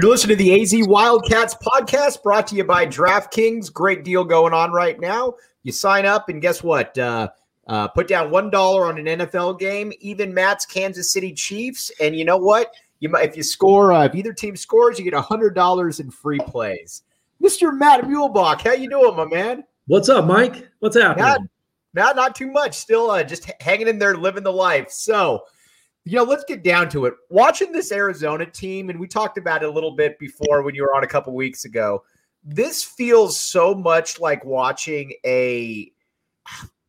You're listening to the AZ Wildcats podcast brought to you by DraftKings. Great deal going on right now. You sign up, and guess what? Uh, uh, put down $1 on an NFL game, even Matt's Kansas City Chiefs. And you know what? You might, if you score, uh, if either team scores, you get $100 in free plays. Mr. Matt Muehlebach, how you doing, my man? What's up, Mike? What's happening? Matt, Matt not too much. Still uh, just hanging in there, living the life. So, you know, let's get down to it. Watching this Arizona team, and we talked about it a little bit before when you were on a couple weeks ago. This feels so much like watching a.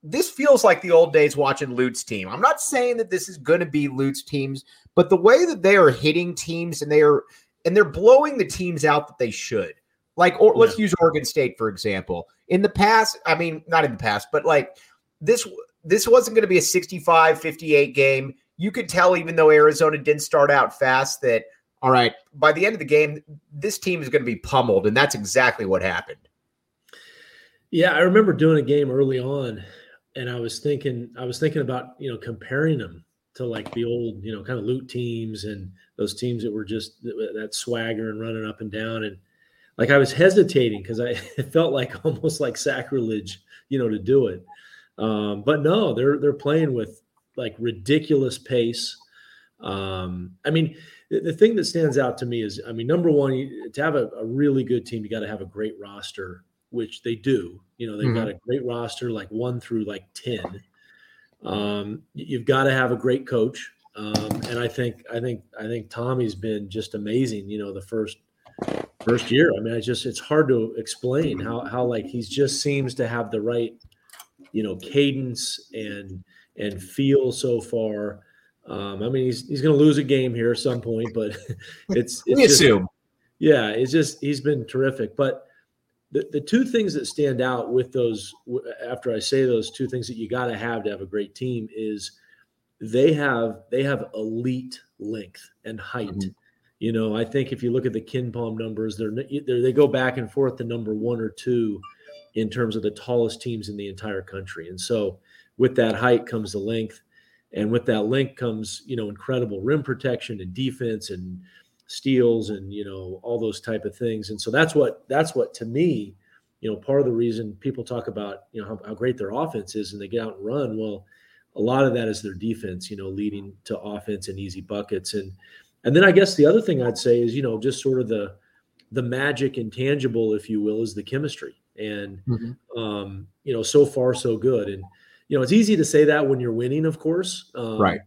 This feels like the old days watching Lute's team. I'm not saying that this is going to be Lute's teams, but the way that they are hitting teams and they are and they're blowing the teams out that they should. Like, or let's use Oregon State for example. In the past, I mean, not in the past, but like this this wasn't going to be a 65-58 game you could tell, even though Arizona didn't start out fast, that all right, by the end of the game, this team is going to be pummeled, and that's exactly what happened. Yeah, I remember doing a game early on, and I was thinking, I was thinking about you know comparing them to like the old you know kind of Lute teams and those teams that were just that swagger and running up and down, and like I was hesitating because I it felt like almost like sacrilege, you know, to do it. Um, but no, they're they're playing with like ridiculous pace. Um, I mean, the, the, thing that stands out to me is, I mean, number one, you, to have a, a, really good team, you got to have a great roster, which they do. You know, they've mm-hmm. got a great roster, like one through like ten. Um, you've got to have a great coach, um, and I think, I think, I think Tommy's been just amazing. You know, the first first year. I mean, I just it's hard to explain how how like he just seems to have the right, you know, cadence and and feel so far. Um, I mean, he's he's going to lose a game here at some point, but it's, it's we just, assume. Yeah, it's just he's been terrific. But the, the two things that stand out with those after I say those two things that you got to have to have a great team is they have they have elite length and height. Mm-hmm. You know, I think if you look at the KenPom numbers, they're, they're they go back and forth to number one or two in terms of the tallest teams in the entire country, and so with that height comes the length. And with that length comes you know incredible rim protection and defense and steals and you know all those type of things. And so that's what that's what to me you know part of the reason people talk about you know how, how great their offense is and they get out and run. Well a lot of that is their defense you know leading to offense and easy buckets. And and then i guess the other thing i'd say is you know just sort of the the magic intangible if you will is the chemistry. And mm-hmm. um you know so far so good. And you know, it's easy to say that when you're winning, of course. Um, right.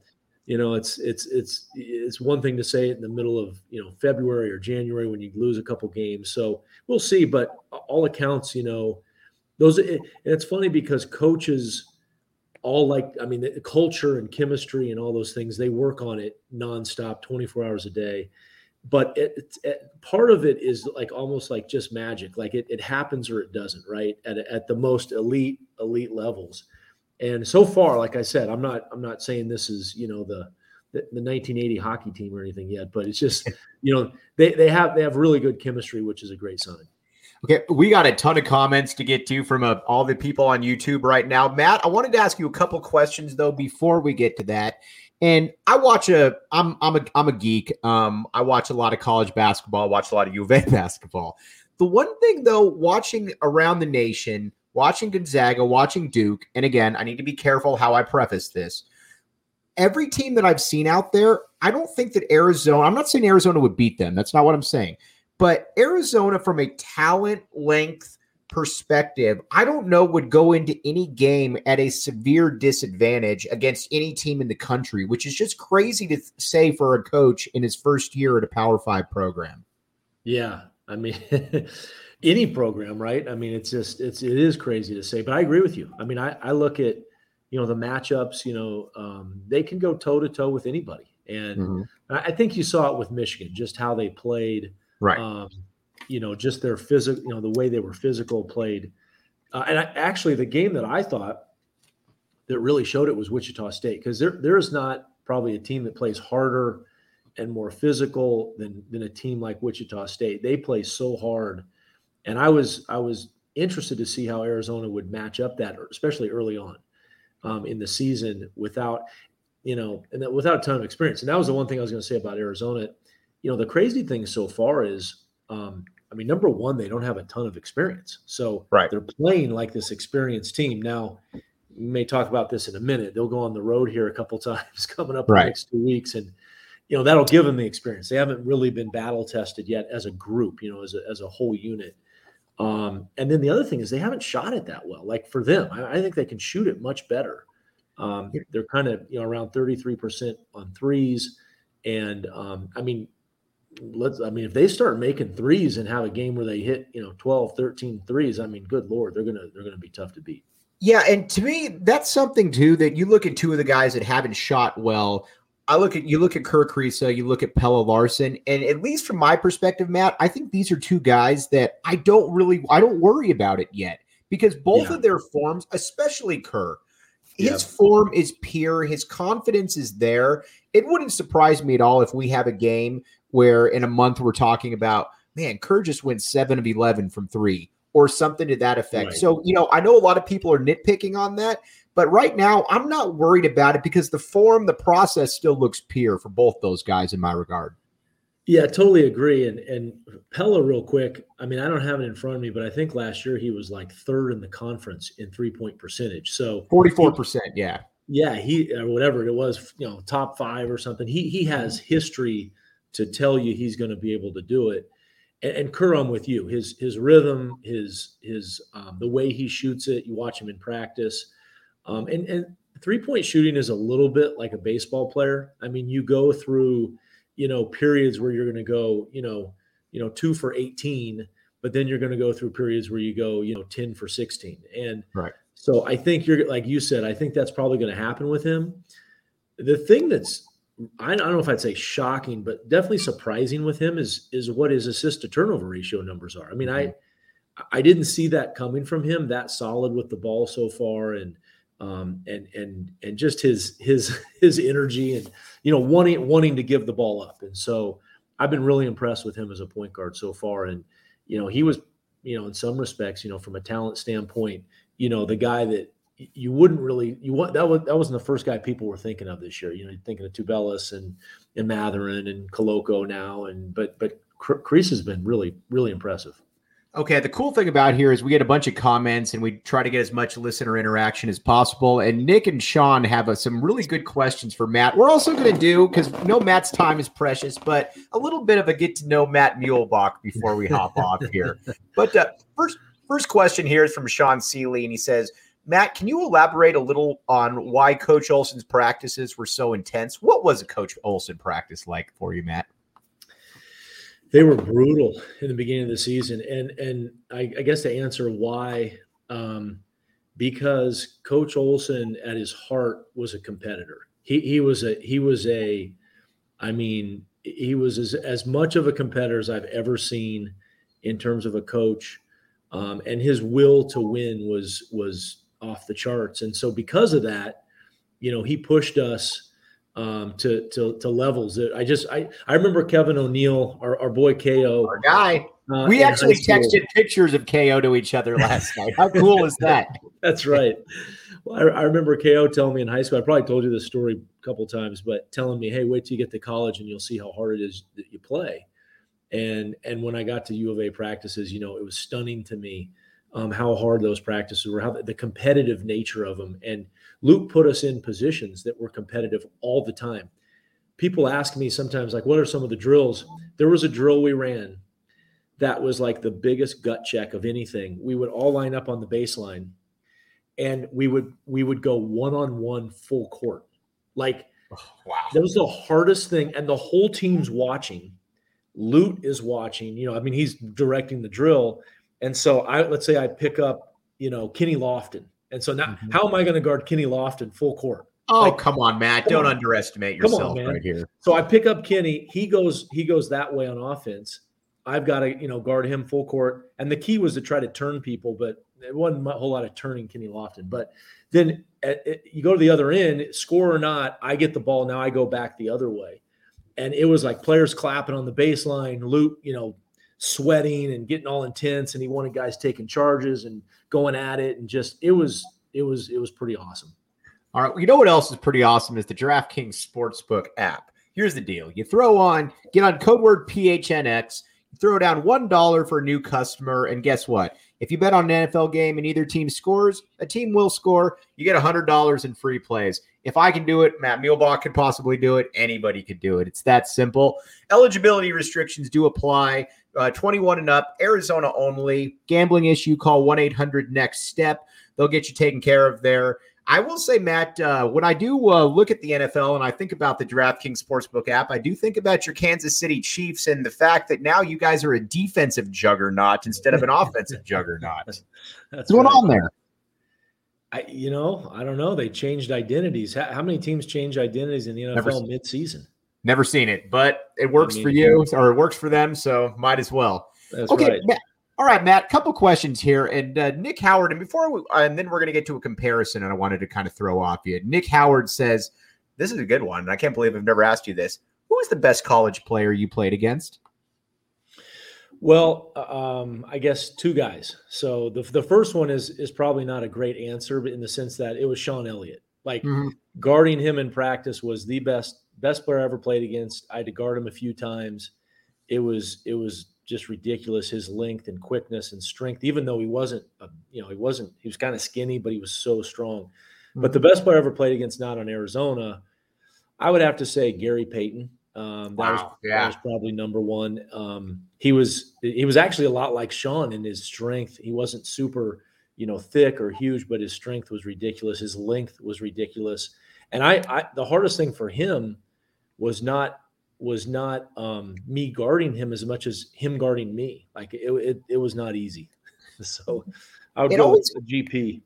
You know, it's it's it's it's one thing to say it in the middle of you know February or January when you lose a couple games. So we'll see. But all accounts, you know, those. And it's funny because coaches all like i mean the culture and chemistry and all those things they work on it nonstop 24 hours a day but it, it, part of it is like almost like just magic like it, it happens or it doesn't right at, at the most elite elite levels and so far, like I said, I'm not I'm not saying this is you know the the, the 1980 hockey team or anything yet, but it's just you know they they have they have really good chemistry, which is a great sign. Okay, we got a ton of comments to get to from uh, all the people on YouTube right now. Matt, I wanted to ask you a couple questions though before we get to that. And I watch a I'm I'm a I'm a geek. Um, I watch a lot of college basketball. Watch a lot of U of A basketball. The one thing though, watching around the nation, watching Gonzaga, watching Duke, and again, I need to be careful how I preface this. Every team that I've seen out there, I don't think that Arizona, I'm not saying Arizona would beat them. That's not what I'm saying. But Arizona, from a talent length perspective, I don't know would go into any game at a severe disadvantage against any team in the country, which is just crazy to say for a coach in his first year at a Power Five program. Yeah, I mean, any program, right? I mean, it's just it's it is crazy to say, but I agree with you. I mean, I I look at you know the matchups. You know, um, they can go toe to toe with anybody, and mm-hmm. I think you saw it with Michigan, just how they played. Right. Um, you know, just their physical, you know, the way they were physical played. Uh, and I, actually, the game that I thought that really showed it was Wichita State because there there is not probably a team that plays harder and more physical than than a team like Wichita State. They play so hard, and I was I was interested to see how Arizona would match up that, especially early on um, in the season without you know and that, without a ton of experience. And that was the one thing I was going to say about Arizona. You know, the crazy thing so far is um, I mean, number one, they don't have a ton of experience. So right. they're playing like this experienced team. Now, we may talk about this in a minute. They'll go on the road here a couple times coming up right. the next two weeks. And, you know, that'll give them the experience. They haven't really been battle tested yet as a group, you know, as a, as a whole unit. Um, and then the other thing is they haven't shot it that well. Like for them, I, I think they can shoot it much better. Um, they're kind of, you know, around 33% on threes. And um, I mean, let's i mean if they start making threes and have a game where they hit you know 12 13 threes i mean good lord they're gonna they're gonna be tough to beat yeah and to me that's something too that you look at two of the guys that haven't shot well i look at you look at Kerr Kriisa, you look at Pelle Larsson, and at least from my perspective matt i think these are two guys that i don't really i don't worry about it yet because both yeah. of their forms especially kerr his form is pure his confidence is there it wouldn't surprise me at all if we have a game where in a month we're talking about, man, Kerr just went seven of 11 from three or something to that effect. Right. So, you know, I know a lot of people are nitpicking on that, but right now I'm not worried about it because the form, the process still looks pure for both those guys in my regard. Yeah, totally agree. And and Pelle, real quick. I mean, I don't have it in front of me, but I think last year he was like third in the conference in three point percentage. So forty four percent, yeah, yeah. He or whatever it was, you know, top five or something. He he has mm-hmm. history to tell you he's going to be able to do it. And, and Kerr, I'm with you. His his rhythm, his his um, the way he shoots it. You watch him in practice, um, and and three point shooting is a little bit like a baseball player. I mean, you go through you know periods where you're going to go you know you know two for 18 but then you're going to go through periods where you go you know 10 for 16 and right so i think you're like you said i think that's probably going to happen with him the thing that's I don't know if I'd say shocking, but definitely surprising with him is is what his assist to turnover ratio numbers are. I mean, mm-hmm. I I didn't see that coming from him that solid with the ball so far, and um, and and and just his his his energy and you know wanting wanting to give the ball up. And so I've been really impressed with him as a point guard so far. And you know he was you know in some respects you know from a talent standpoint you know the guy that you wouldn't really you want that was that wasn't the first guy people were thinking of this year. You know, thinking of Tubelis and and Mathurin and Koloko now, and but but Kriisa has been really really impressive. Okay, the cool thing about here is we get a bunch of comments and we try to get as much listener interaction as possible. And Nick and Sean have a, some really good questions for Matt. We're also going to do because no Matt's time is precious, but a little bit of a get to know Matt Muehlebach before we hop off here. But uh, first first question here is from Sean Seeley, and he says, Matt, can you elaborate a little on why Coach Olson's practices were so intense? What was a Coach Olson practice like for you, Matt? They were brutal in the beginning of the season, and and I, I guess to answer why, um, because Coach Olson at his heart was a competitor. He he was a he was a, I mean, he was as, as much of a competitor as I've ever seen in terms of a coach. Um, and his will to win was was off the charts. And so because of that, you know, he pushed us um, to, to, to levels that I just, I, I remember Kevin O'Neill, our, our boy KO, our guy. Uh, we actually texted pictures of KO to each other last night. How cool is that? That's right. Well, I, I, remember KO telling me in high school, I probably told you this story a couple times, but telling me, Hey, wait till you get to college and you'll see how hard it is that you play. And, and when I got to U of A practices, you know, it was stunning to me um, how hard those practices were, how the, the competitive nature of them. And Lute put us in positions that were competitive all the time. People ask me sometimes, like, what are some of the drills? There was a drill we ran that was like the biggest gut check of anything. We would all line up on the baseline and we would we would go one on one full court. Like oh, wow. That was the hardest thing and the whole team's watching. Lute is watching, you know, I mean he's directing the drill and so I let's say I pick up, you know, Kenny Lofton. And so now mm-hmm. how am I going to guard Kenny Lofton full court? Oh, like, come on, Matt. Don't on. underestimate yourself on, right here. So I pick up Kenny, he goes he goes that way on offense. I've got to, you know, guard him full court. And the key was to try to turn people, but it wasn't a whole lot of turning Kenny Lofton. But then at, at, you go to the other end, score or not, I get the ball. Now I go back the other way. And it was like players clapping on the baseline, Lute, you know, sweating and getting all intense. And he wanted guys taking charges and going at it. And just, it was, it was, it was pretty awesome. All right. You know what else is pretty awesome is the DraftKings Sportsbook app. Here's the deal you throw on, get on code word PHNX throw down $1 for a new customer. And guess what? If you bet on an NFL game and either team scores, a team will score. You get $100 in free plays. If I can do it, Matt Muehlebach could possibly do it. Anybody could do it. It's that simple. Eligibility restrictions do apply. Uh, 21 and up, Arizona only. Gambling issue, call 1 800 NEXT STEP. They'll get you taken care of there. I will say, Matt, uh, when I do uh, look at the NFL and I think about the DraftKings Sportsbook app, I do think about your Kansas City Chiefs and the fact that now you guys are a defensive juggernaut instead of an offensive juggernaut. That's What's going right. on there? I, you know, I don't know. They changed identities. How, how many teams change identities in the NFL midseason? Never seen it, but it works for you or it works for them, so might as well. okay, right. Matt, all right, Matt. Couple questions here, and uh, Nick Howard. And before, we, uh, and then we're going to get to a comparison, and I wanted to kind of throw off you. Nick Howard says, "This is a good one, I can't believe I've never asked you this. Who was the best college player you played against?" Well, uh, um, I guess two guys. So the the first one is is probably not a great answer, but in the sense that it was Sean Elliott. Like mm-hmm. guarding him in practice was the best best player I ever played against. I had to guard him a few times. It was it was just ridiculous his length and quickness and strength even though he wasn't a, you know he wasn't he was kind of skinny but he was so strong mm-hmm. but the best player I ever played against not on arizona i would have to say gary payton um, that, wow. was, yeah. that was probably number one um, he was he was actually a lot like sean in his strength he wasn't super you know thick or huge but his strength was ridiculous his length was ridiculous and i, I the hardest thing for him was not was not um, me guarding him as much as him guarding me. Like it, it, it was not easy. so I would it go always, with GP.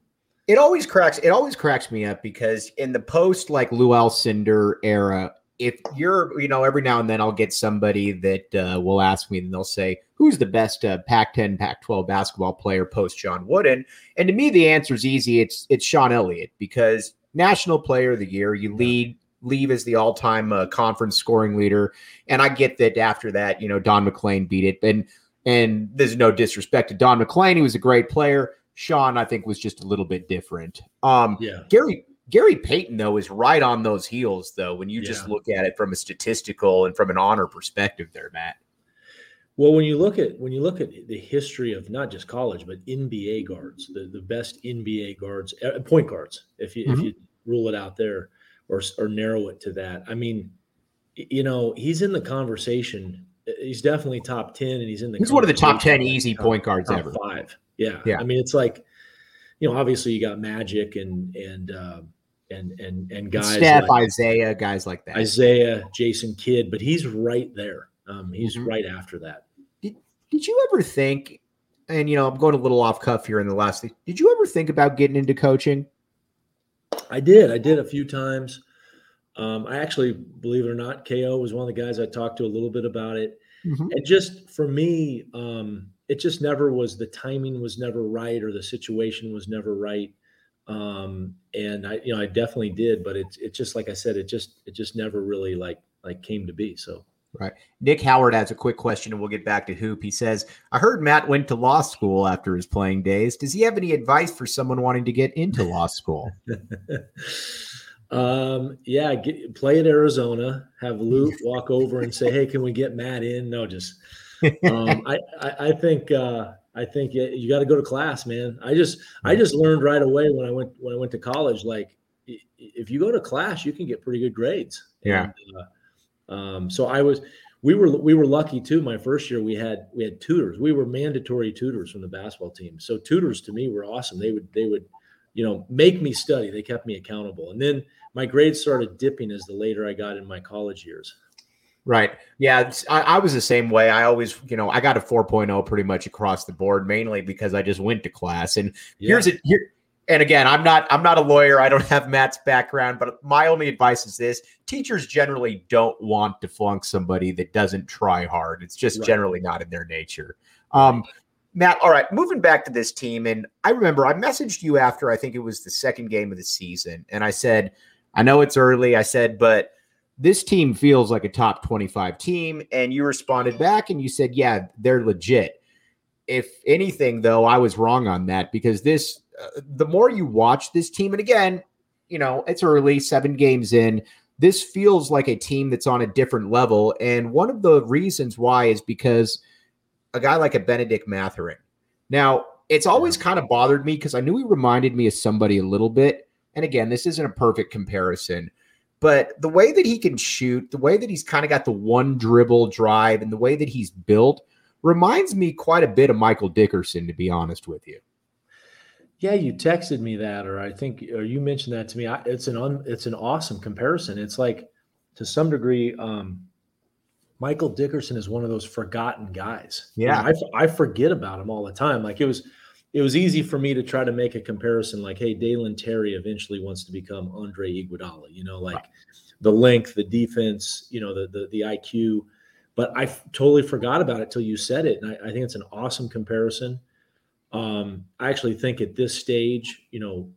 It always cracks. It always cracks me up because in the post like Lew Alcindor era, if you're, you know, every now and then I'll get somebody that uh, will ask me and they'll say, "Who's the best uh, Pac-10, Pac-12 basketball player post John Wooden?" And to me, the answer is easy. It's it's Sean Elliott because National Player of the Year. You lead leave as the all-time uh, conference scoring leader. And I get that after that, you know, Don MacLean beat it. And and there's no disrespect to Don MacLean. He was a great player. Sean, I think, was just a little bit different. Um, yeah. Gary Gary Payton, though, is right on those heels, though, when you yeah. just look at it from a statistical and from an honor perspective there, Matt. Well, when you look at when you look at the history of not just college but NBA guards, the, the best NBA guards, uh, point guards, if you mm-hmm. if you rule it out there, or or narrow it to that. I mean, you know, he's in the conversation. He's definitely top ten, and he's in the. He's one of the top ten easy top, point guards ever. Five, yeah, yeah. I mean, it's like, you know, obviously you got Magic and and uh, and and and guys Steph, like Isiah, guys like that. Isaiah, Jason Kidd, but he's right there. Um, he's mm-hmm. right after that. Did, did you ever think? And you know, I'm going a little off cuff here in the last thing. Did you ever think about getting into coaching? I did. I did a few times. Um, I actually, believe it or not, KO was one of the guys I talked to a little bit about it. Mm-hmm. And just for me, um, it just never was the timing was never right or the situation was never right. Um, and I, you know, I definitely did, but it's it's just like I said, it just it just never really like like came to be. So Right. Nick Howard has a quick question, and we'll get back to Hoop. He says, I heard Matt went to law school after his playing days. Does he have any advice for someone wanting to get into law school? um, yeah, get, play at Arizona, have Lute walk over and say, Hey, can we get Matt in? No, just, um, I, I, I, think, uh, I think you, got to go to class, man. I just I just learned right away when I went when I went to college. Like, if you go to class, you can get pretty good grades. Yeah. And, uh, um, so I was we were we were lucky too. My first year we had we had tutors. We were mandatory tutors from the basketball team. So tutors to me were awesome. They would they would you know make me study. They kept me accountable. And then my grades started dipping as the later I got in my college years. Right. Yeah. I, I, was the same way. I always, you know, I got a 4.0 pretty much across the board, mainly because I just went to class. And yeah. here's it. Here, and again, I'm not I'm not a lawyer. I don't have Matt's background, but my only advice is this: teachers generally don't want to flunk somebody that doesn't try hard. It's just right. generally not in their nature. Um, Matt, all right, moving back to this team, and I remember I messaged you after I think it was the second game of the season, and I said, I know it's early. I said, but this team feels like a top 25 team. And you responded back and you said, yeah, they're legit. If anything, though, I was wrong on that because this, uh, the more you watch this team, and again, you know, it's early, seven games in, this feels like a team that's on a different level. And one of the reasons why is because a guy like a Benedict Mathurin. Now, it's always kind of bothered me because I knew he reminded me of somebody a little bit. And again, this isn't a perfect comparison, but the way that he can shoot, the way that he's kind of got the one dribble drive, and the way that he's built reminds me quite a bit of Michael Dickerson, to be honest with you. Yeah, you texted me that, or I think, or you mentioned that to me. I, it's an un, it's an awesome comparison. It's like, to some degree, um, Michael Dickerson is one of those forgotten guys. Yeah, I, I forget about him all the time. Like it was, it was easy for me to try to make a comparison like, hey, Dalen Terry eventually wants to become Andre Iguodala, you know, like the length, the defense, you know, the the, the IQ. But I f- totally forgot about it till you said it. And I, I think it's an awesome comparison. Um, I actually think at this stage, you know,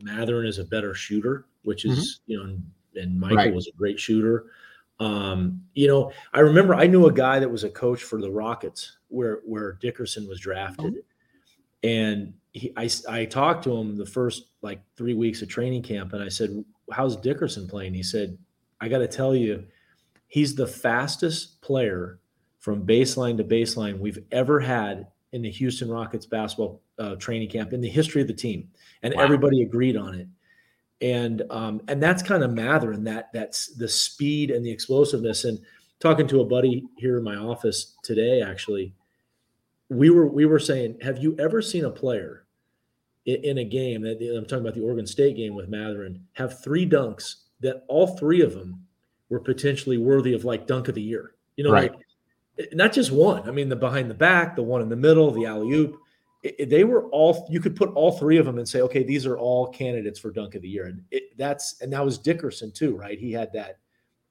Mathurin is a better shooter, which is, mm-hmm. you know, and, Michael right. was a great shooter. Um, you know, I remember I knew a guy that was a coach for the Rockets where where Dickerson was drafted. Mm-hmm and he, I, I talked to him the first like three weeks of training camp, and I said, "How's Dickerson playing?" He said, "I got to tell you, he's the fastest player from baseline to baseline we've ever had in the Houston Rockets basketball uh, training camp in the history of the team, and wow. everybody agreed on it." And um, and that's kind of Mathurin that that's the speed and the explosiveness. And talking to a buddy here in my office today, actually, we were we were saying, have you ever seen a player in, in a game that I'm talking about the Oregon State game with Mathurin have three dunks that all three of them were potentially worthy of like dunk of the year? You know, right. like not just one. I mean, the behind the back, the one in the middle, the alley oop. They were all. You could put all three of them and say, okay, these are all candidates for dunk of the year. And it, that's and that was Dickerson too, right? He had that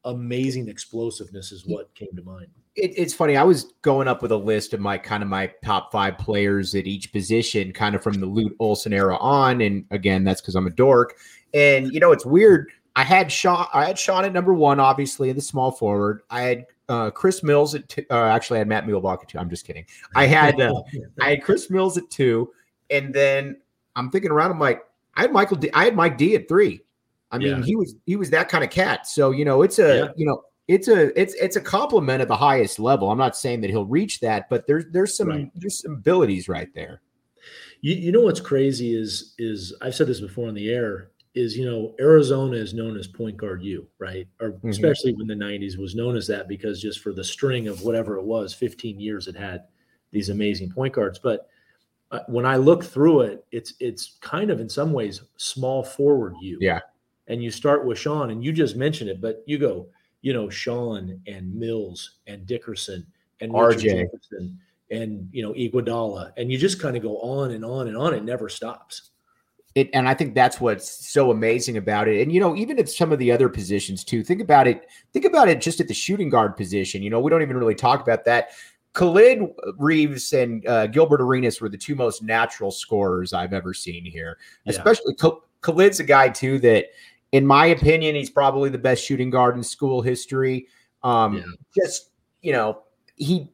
amazing explosiveness, is what came to mind it, it's funny. I was going up with a list of my kind of my top five players at each position, kind of from the Lute Olson era on. And again, that's because I'm a dork. And you know, it's weird. I had Sean. I had Sean at number one, obviously, in the small forward. I had uh, Chris Mills at two. Uh, actually, I had Matt Muehlebach at two. I'm just kidding. I had uh, I had Chris Mills at two, and then I'm thinking around. I'm like, I had Michael. D, I had Mike D at three. I mean, yeah. he was he was that kind of cat. So you know, it's a yeah. you know it's a it's it's a compliment at the highest level. I'm not saying that he'll reach that, but there's there's some right. there's some abilities right there. You, you know what's crazy is is I've said this before on the air is you know Arizona is known as point guard U, right? Or mm-hmm. especially when the 90s was known as that because just for the string of whatever it was, 15 years it had these amazing point guards. But uh, when I look through it, it's it's kind of in some ways small forward U. Yeah. And you start with Sean, and you just mentioned it, but you go you know, Sean and Mills and Dickerson and RJ and you know Iguodala, and you just kind of go on and on and on. It never stops. It, and I think that's what's so amazing about it. And you know, even at some of the other positions too. Think about it. Think about it just at the shooting guard position. You know, we don't even really talk about that. Khalid Reeves and uh, Gilbert Arenas were the two most natural scorers I've ever seen here. Yeah. Especially Khalid's a guy too that in my opinion, he's probably the best shooting guard in school history. Um, yeah. Just you know, he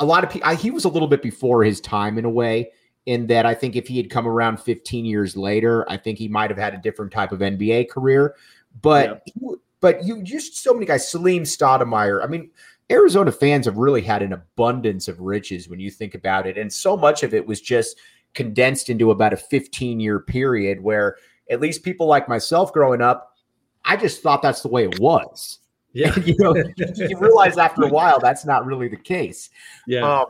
a lot of people. He was a little bit before his time in a way. In that, I think if he had come around 15 years later, I think he might have had a different type of NBA career. But yeah. but you just so many guys. Salim Stoudemire. I mean, Arizona fans have really had an abundance of riches when you think about it. And so much of it was just condensed into about a 15 year period where at least people like myself growing up, I just thought that's the way it was. Yeah. you know, you realize after a while that's not really the case. Yeah. Um,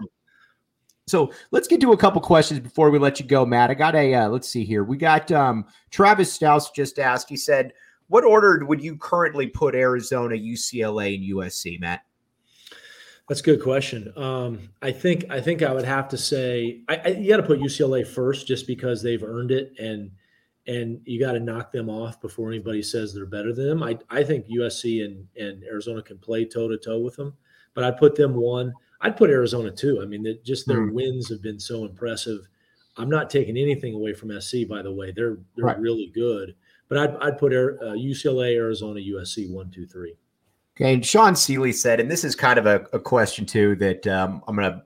so let's get to a couple questions before we let you go, Matt. I got a uh, let's see here. We got um, Travis Strauss just asked. He said, "What order would you currently put Arizona, UCLA, and USC, Matt?" That's a good question. Um, I think I think I would have to say I, I, you got to put UCLA first, just because they've earned it, and and you got to knock them off before anybody says they're better than them. I I think USC and and Arizona can play toe to toe with them, but I'd put them one. I'd put Arizona too. I mean, the, just their mm. wins have been so impressive. I'm not taking anything away from SC, by the way. They're they're right. really good, but I'd I'd put Air, uh, UCLA, Arizona, USC one, two, three. Okay, and Sean Seeley said, and this is kind of a, a question too that um, I'm gonna.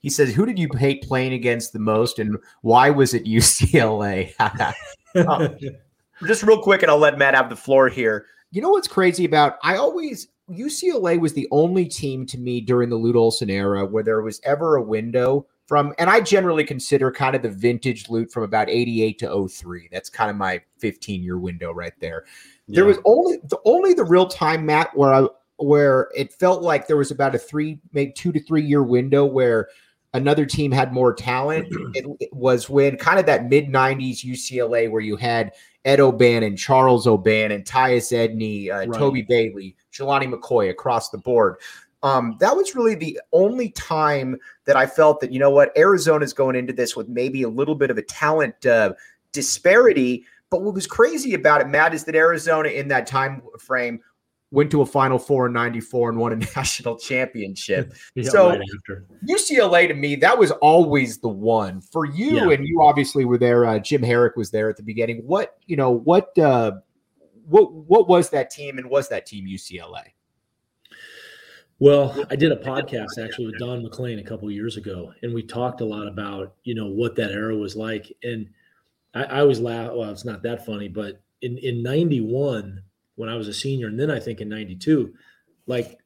He says, "Who did you hate playing against the most, and why was it UCLA?" um, just real quick, and I'll let Matt have the floor here. You know what's crazy about? I always UCLA was the only team to me during the Lute Olson era where there was ever a window from, and I generally consider kind of the vintage Lute from about 88 to 03. That's kind of my 15 year window right there. Yeah. There was only the only the real time, Matt, where I where it felt like there was about a three, maybe two to three year window where another team had more talent. it, it was when kind of that mid 90s UCLA where you had Ed O'Bannon, Charles O'Bannon, Tyus Edney, uh, right. Toby Bailey, Jelani McCoy across the board. Um, that was really the only time that I felt that, you know what, Arizona's going into this with maybe a little bit of a talent uh, disparity. But what was crazy about it, Matt, is that Arizona in that time frame went to a Final Four in '94 and won a national championship. so right UCLA to me, that was always the one for you, yeah. and you obviously were there. Uh, Jim Harrick was there at the beginning. What you know? What uh, what what was that team, and was that team UCLA? Well, I did a podcast actually with Don MacLean a couple years ago, and we talked a lot about you know what that era was like, and I, I always laugh. Well, it's not that funny, but in in '91 when I was a senior, and then I think in '92, like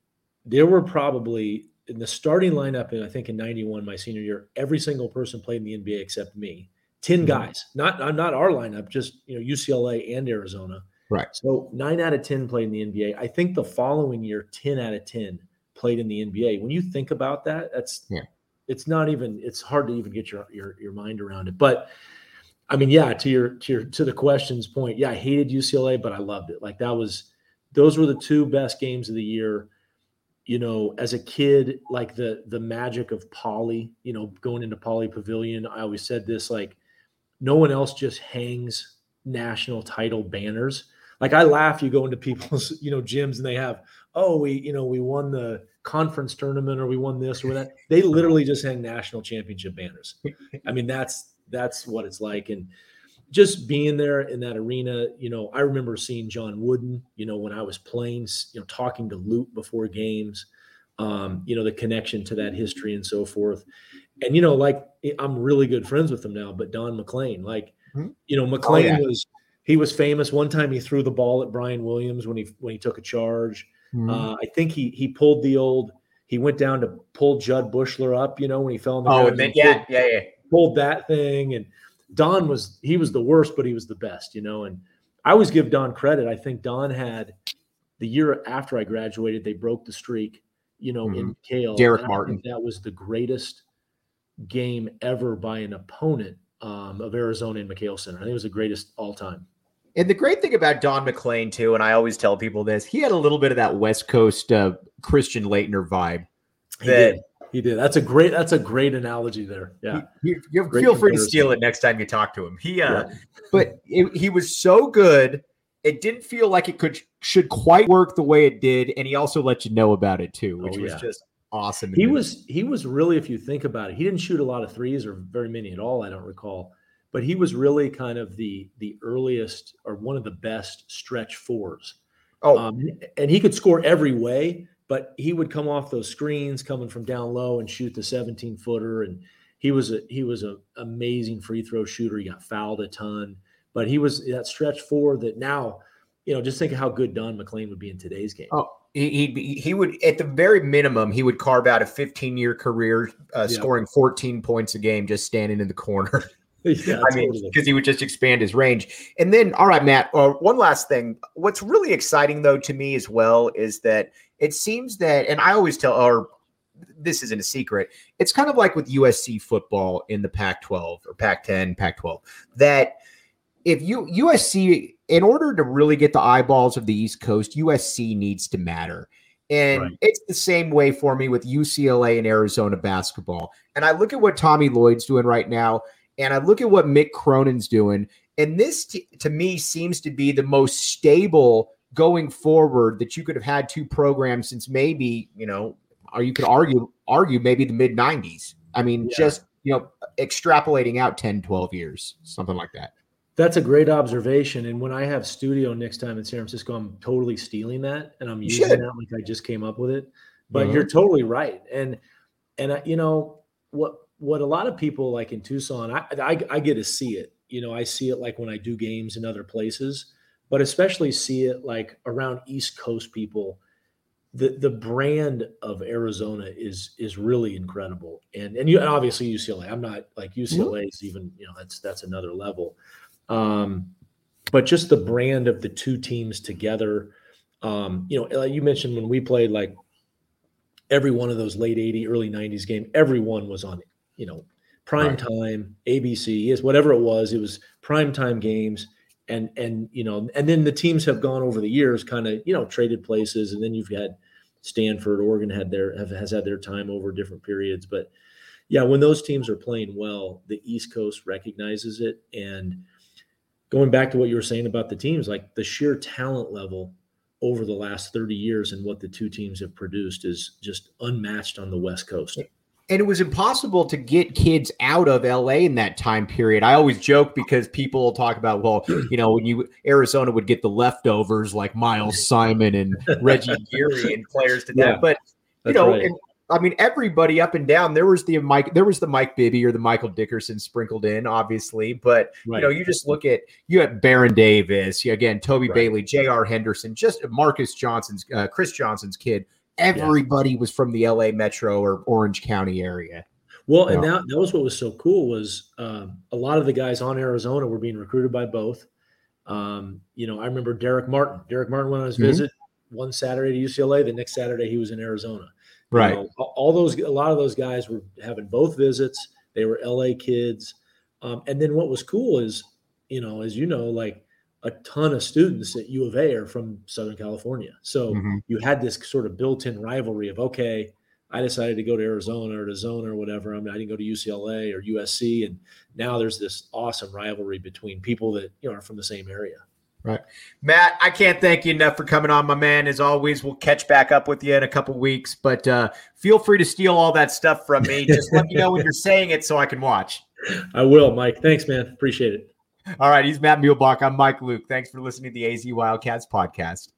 there were probably in the starting lineup, and I think in '91, my senior year, every single person played in the NBA except me. 10 mm-hmm. guys, not not our lineup, just you know UCLA and Arizona. Right. So nine out of ten played in the NBA. I think the following year, ten out of ten played in the NBA. When you think about that, that's yeah. It's not even. It's hard to even get your your your mind around it. But I mean, yeah, to your to your to the questions point, yeah, I hated UCLA, but I loved it. Like that was those were the two best games of the year. You know, as a kid, like the the magic of Pauley, you know, going into Pauley Pavilion, I always said this like no one else just hangs national title banners. Like I laugh, you go into people's, you know, gyms and they have, oh, we, you know, we won the conference tournament or we won this or that. They literally just hang national championship banners. I mean, that's that's what it's like. And just being there in that arena, you know, I remember seeing John Wooden, you know, when I was playing, you know, talking to Lute before games, um, you know, the connection to that history and so forth. And, you know, like I'm really good friends with him now, but Don MacLean, like, mm-hmm. you know, MacLean oh, yeah. was, he was famous. One time he threw the ball at Brian Williams when he, when he took a charge. Mm-hmm. Uh, I think he, he pulled the old, he went down to pull Jud Buechler up, you know, when he fell in the Oh, and then, yeah, yeah, yeah pulled that thing. And Don was he was the worst, but he was the best, you know. And I always give Don credit. I think Don had the year after I graduated, they broke the streak, you know, mm-hmm. in McKale. Darrick Martin. That was the greatest game ever by an opponent um, of Arizona in McKale Center. I think it was the greatest all time. And the great thing about Don MacLean too, and I always tell people this, he had a little bit of that West Coast uh, Christian Laettner vibe. That he did. That's a great. That's a great analogy there. Yeah. You, you feel free to steal it next time you talk to him. He, uh, yeah. but it, he was so good. It didn't feel like it could should quite work the way it did, and he also let you know about it too, which oh, was just awesome. He was he was really, if you think about it, he didn't shoot a lot of threes or very many at all. I don't recall, but he was really kind of the the earliest or one of the best stretch fours. Oh, um, and he could score every way but he would come off those screens coming from down low and shoot the 17 footer and he was a he was an amazing free throw shooter he got fouled a ton but he was that stretch four that now you know just think of how good don maclean would be in today's game oh He, he he would at the very minimum he would carve out a 15 year career uh, yeah. scoring 14 points a game just standing in the corner. yeah, I mean, because he would just expand his range. And then, all right, Matt. Uh, one last thing. What's really exciting though to me as well is that it seems that, and I always tell, or this isn't a secret. It's kind of like with USC football in the Pac-12 or Pac-10, Pac-12 that if you USC in order to really get the eyeballs of the East Coast, USC needs to matter. And right. it's the same way for me with UCLA and Arizona basketball. And I look at what Tommy Lloyd's doing right now, and I look at what Mick Cronin's doing. And this, t- to me, seems to be the most stable going forward that you could have had two programs since maybe, you know, or you could argue argue maybe the mid 90s. I mean, yeah. just, you know, extrapolating out 10, 12 years, something like that. That's a great observation. And when I have studio next time in San Francisco, I'm totally stealing that and I'm using that like I just came up with it. But mm-hmm. you're totally right. And and uh, you know what what a lot of people like in Tucson, I, I I get to see it. You know, I see it like when I do games in other places, but especially see it like around East Coast people. The the brand of Arizona is is really incredible. And and you and obviously UCLA. I'm not like UCLA mm-hmm. is even, you know, that's that's another level. Um, but just the brand of the two teams together. Um, you know, like you mentioned when we played, like every one of those late 80, early 90s game, everyone was on, you know, prime right. time, ABC, is whatever it was, it was prime time games. And and you know, and then the teams have gone over the years, kind of, you know, traded places, and then you've had Stanford, Oregon had their have, has had their time over different periods. But yeah, when those teams are playing well, the East Coast recognizes it and going back to what you were saying about the teams, like the sheer talent level over the last 30 years and what the two teams have produced is just unmatched on the West Coast. And it was impossible to get kids out of LA in that time period. I always joke because people talk about, well, you know, when you Arizona would get the leftovers like Miles Simon and Reggie Geary and players to that. Yeah, but you know, right. I mean, everybody up and down. There was the Mike, there was the Mike Bibby or the Michael Dickerson sprinkled in, obviously. But right. you know, you just look at you at Baron Davis, you, again, Toby right. Bailey, J.R. Henderson, just Marques Johnson's, uh, Chris Johnson's kid. Everybody yeah. was from the L.A. Metro or Orange County area. Well, and that, that was what was so cool was um, a lot of the guys on Arizona were being recruited by both. Um, you know, I remember Darrick Martin. Darrick Martin went on his mm-hmm. visit one Saturday to UCLA. The next Saturday he was in Arizona. Right. You know, all those, a lot of those guys were having both visits. They were LA kids. Um, and then what was cool is, you know, as you know, like a ton of students at U of A are from Southern California. So mm-hmm. you had this sort of built in rivalry of, okay, I decided to go to Arizona or to Zona or whatever. I mean, I didn't go to UCLA or USC. And now there's this awesome rivalry between people that, you know, are from the same area. Right. Matt, I can't thank you enough for coming on, my man. As always, we'll catch back up with you in a couple weeks, but uh, feel free to steal all that stuff from me. Just let me know when you're saying it so I can watch. I will, Mike. Thanks, man. Appreciate it. All right. He's Matt Muehlebach. I'm Mike Luke. Thanks for listening to the AZ Wildcats podcast.